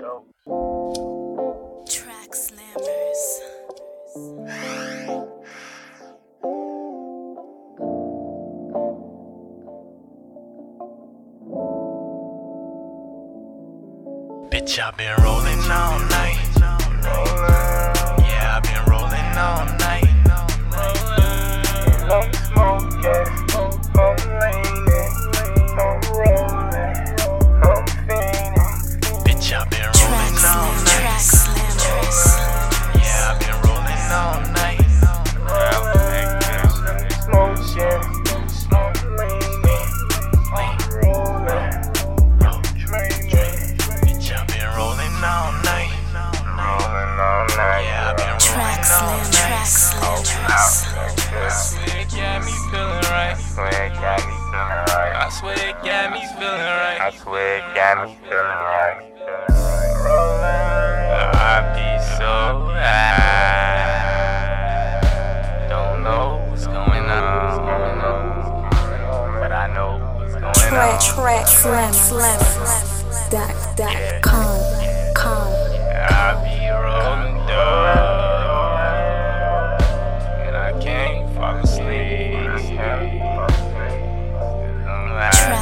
dope. Track slammers. Bitch, I've been rolling all night. Rolling all night. It got me feeling right. I swear it got me feeling right. Rolling. I be so high. Don't know what's going on, but I know what's going Track. on. Track slam. Slammers. Dot. Dot. Com. Com.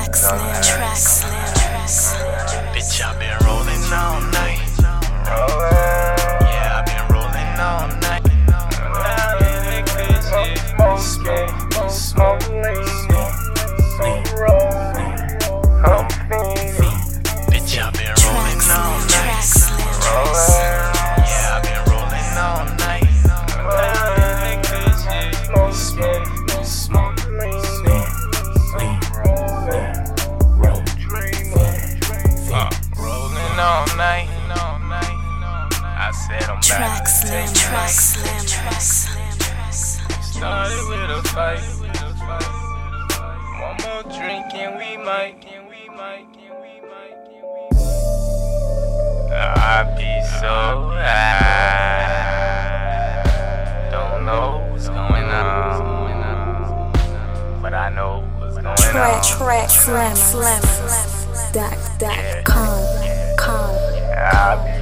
Track slam. Track slammers. Bitch, I've been rolling all night. Yeah, I'm Track back to slam. Track slam. Track slammers. Started with a fight. One more drink and we might. I be so high. Don't know what's going on, but I know what's going Track. on. Track slam. Slammers. Dot. Dot. Com. Com. I